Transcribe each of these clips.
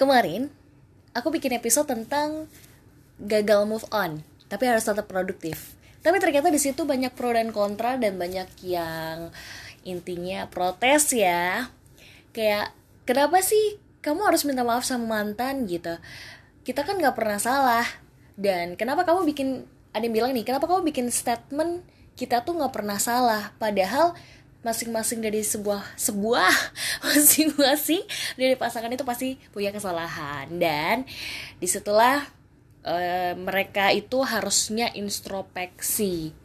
kemarin aku bikin episode tentang gagal move on, tapi harus tetap produktif. Tapi ternyata di situ banyak pro dan kontra dan banyak yang intinya protes ya. Kayak kenapa sih kamu harus minta maaf sama mantan gitu? Kita kan nggak pernah salah. Dan kenapa kamu bikin ada yang bilang nih, kenapa kamu bikin statement kita tuh nggak pernah salah? Padahal masing-masing dari sebuah sebuah masing-masing dari pasangan itu pasti punya kesalahan. Dan di situlah uh, mereka itu harusnya introspeksi.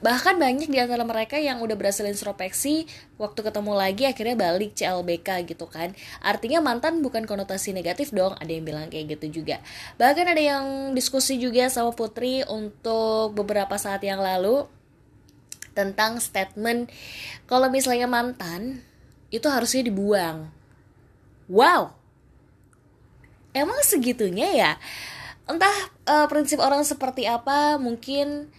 Bahkan banyak di antara mereka yang udah berhasil introspeksi waktu ketemu lagi akhirnya balik CLBK gitu kan. Artinya mantan bukan konotasi negatif dong ada yang bilang kayak gitu juga. Bahkan ada yang diskusi juga sama Putri untuk beberapa saat yang lalu tentang statement kalau misalnya mantan itu harusnya dibuang. Wow. Emang segitunya ya? Entah uh, prinsip orang seperti apa, mungkin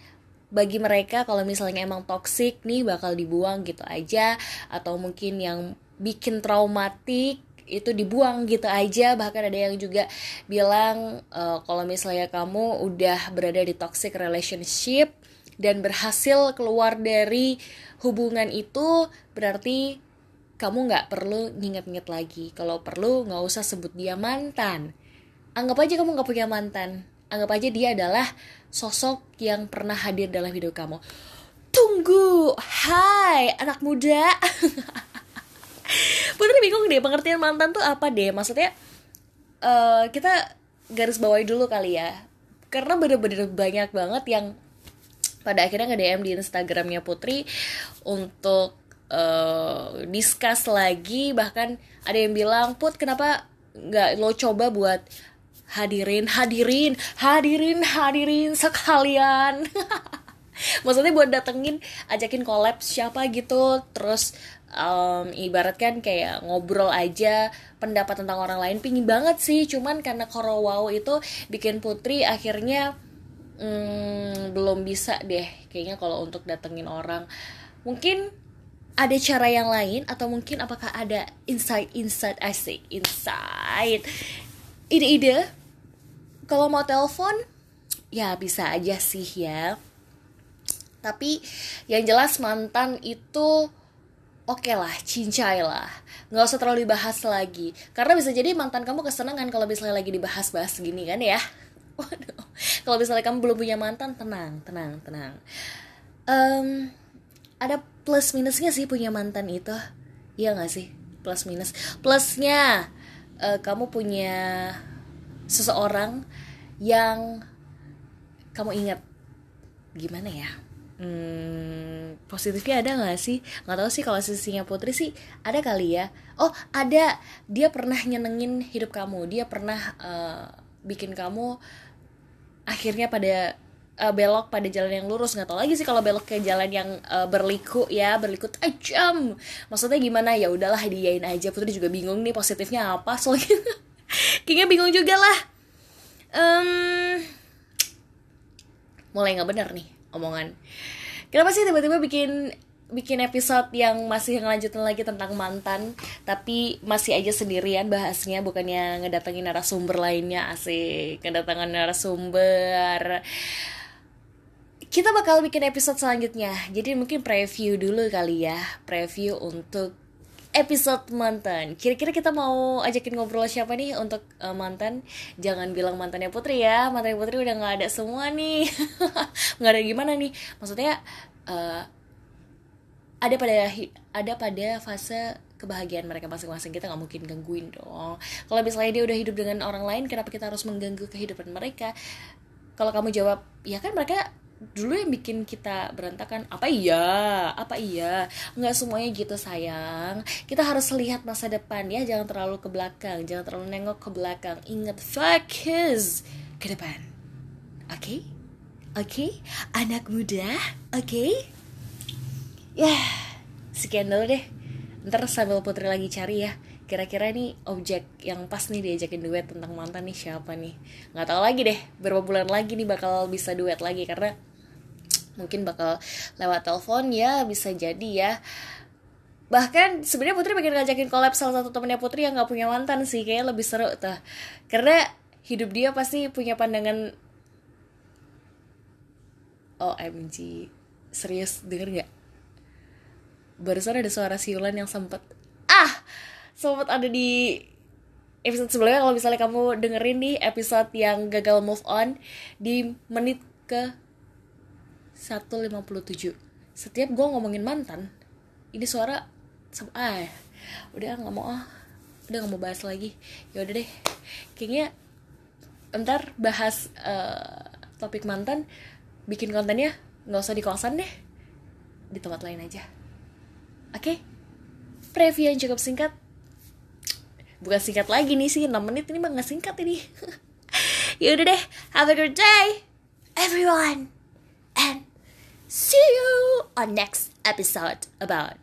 bagi mereka kalau misalnya emang toxic nih bakal dibuang gitu aja atau mungkin yang bikin traumatik itu dibuang gitu aja bahkan ada yang juga bilang uh, kalau misalnya kamu udah berada di toxic relationship dan berhasil keluar dari hubungan itu berarti kamu nggak perlu nginget-nginget lagi. Kalau perlu nggak usah sebut dia mantan. Anggap aja kamu nggak punya mantan. Anggap aja dia adalah sosok yang pernah hadir dalam hidup kamu. Tunggu. Hai anak muda. Putri bingung deh pengertian mantan tuh apa deh? Maksudnya uh, kita garis bawahi dulu kali ya. Karena bener-bener banyak banget yang pada akhirnya nge-DM di Instagramnya Putri untuk uh, discuss lagi. Bahkan ada yang bilang Put kenapa nggak lo coba buat hadirin hadirin hadirin hadirin sekalian? Maksudnya buat datengin ajakin collab siapa gitu. Terus um, ibaratkan kayak ngobrol aja pendapat tentang orang lain. Pingin banget sih cuman karena wow itu bikin putri akhirnya hmm, belum bisa deh kayaknya kalau untuk datengin orang. Mungkin ada cara yang lain atau mungkin apakah ada insight insight asik insight. Ide-ide kalau mau telepon ya bisa aja sih ya. Tapi yang jelas mantan itu oke okay lah cincai lah. Nggak usah terlalu dibahas lagi. Karena bisa jadi mantan kamu kesenangan kalau misalnya lagi dibahas-bahas gini kan ya kalau misalnya kamu belum punya mantan tenang tenang tenang. Um, ada plus minusnya sih punya mantan itu. Iya gak sih? Plus minus. Plusnya uh, kamu punya seseorang yang kamu ingat. Gimana ya? Hmm, positifnya ada nggak sih? Nggak tahu sih kalau sisinya putri sih ada kali ya. Oh ada. Dia pernah nyenengin hidup kamu. Dia pernah uh, bikin kamu akhirnya pada uh, belok pada jalan yang lurus. Nggak tahu lagi sih kalau belok ke jalan yang uh, berliku ya berliku tajam maksudnya gimana? Ya udahlah diain aja. Putri juga bingung nih positifnya apa soalnya. Kayaknya bingung juga lah. Um, mulai nggak bener nih omongan. Kenapa sih tiba-tiba bikin bikin episode yang masih ngelanjutin lagi tentang mantan tapi masih aja sendirian bahasnya bukannya ngedatengin narasumber lainnya asik kedatangan narasumber kita bakal bikin episode selanjutnya jadi mungkin preview dulu kali ya preview untuk episode mantan. Kira-kira kita mau ajakin ngobrol siapa nih untuk uh, mantan? Jangan bilang mantannya Putri ya, mantannya Putri udah nggak ada semua nih, nggak ada gimana nih? Maksudnya uh, ada pada ada pada fase kebahagiaan mereka masing-masing. Kita nggak mungkin gangguin dong. Kalau misalnya dia udah hidup dengan orang lain kenapa kita harus mengganggu kehidupan mereka? Kalau kamu jawab ya kan mereka dulu yang bikin kita berantakan. Apa iya? Apa iya? Nggak semuanya gitu sayang. Kita harus lihat masa depan ya. Jangan terlalu ke belakang. Jangan terlalu nengok ke belakang. Ingat focus ke depan. Oke? Okay? oke? Okay? anak muda? Oke? okay? Ya sekian dulu deh. Ntar sambil putri lagi cari ya. Kira-kira nih objek yang pas nih diajakin duet tentang mantan nih siapa nih. Nggak tahu lagi deh berapa bulan lagi nih bakal bisa duet lagi. Karena mungkin bakal lewat telepon ya bisa jadi ya. Bahkan sebenarnya Putri pengen ngajakin collab salah satu temennya Putri yang nggak punya mantan sih kayaknya lebih seru tuh. Karena hidup dia pasti punya pandangan OMG serius denger nggak barusan ada suara siulan yang sempet ah sempet ada di episode sebelumnya. Kalau misalnya kamu dengerin nih episode yang gagal move on di menit ke 157 setiap gue ngomongin mantan ini suara ah udah nggak mau ah udah nggak mau bahas lagi. Ya udah deh. Kayaknya ntar bahas uh, topik mantan bikin kontennya nggak usah di kosan deh. Di tempat lain aja oke okay? preview yang cukup singkat bukan singkat lagi nih sih 6 menit ini mah nggak singkat ini ya udah deh have a good day everyone and see you on next episode about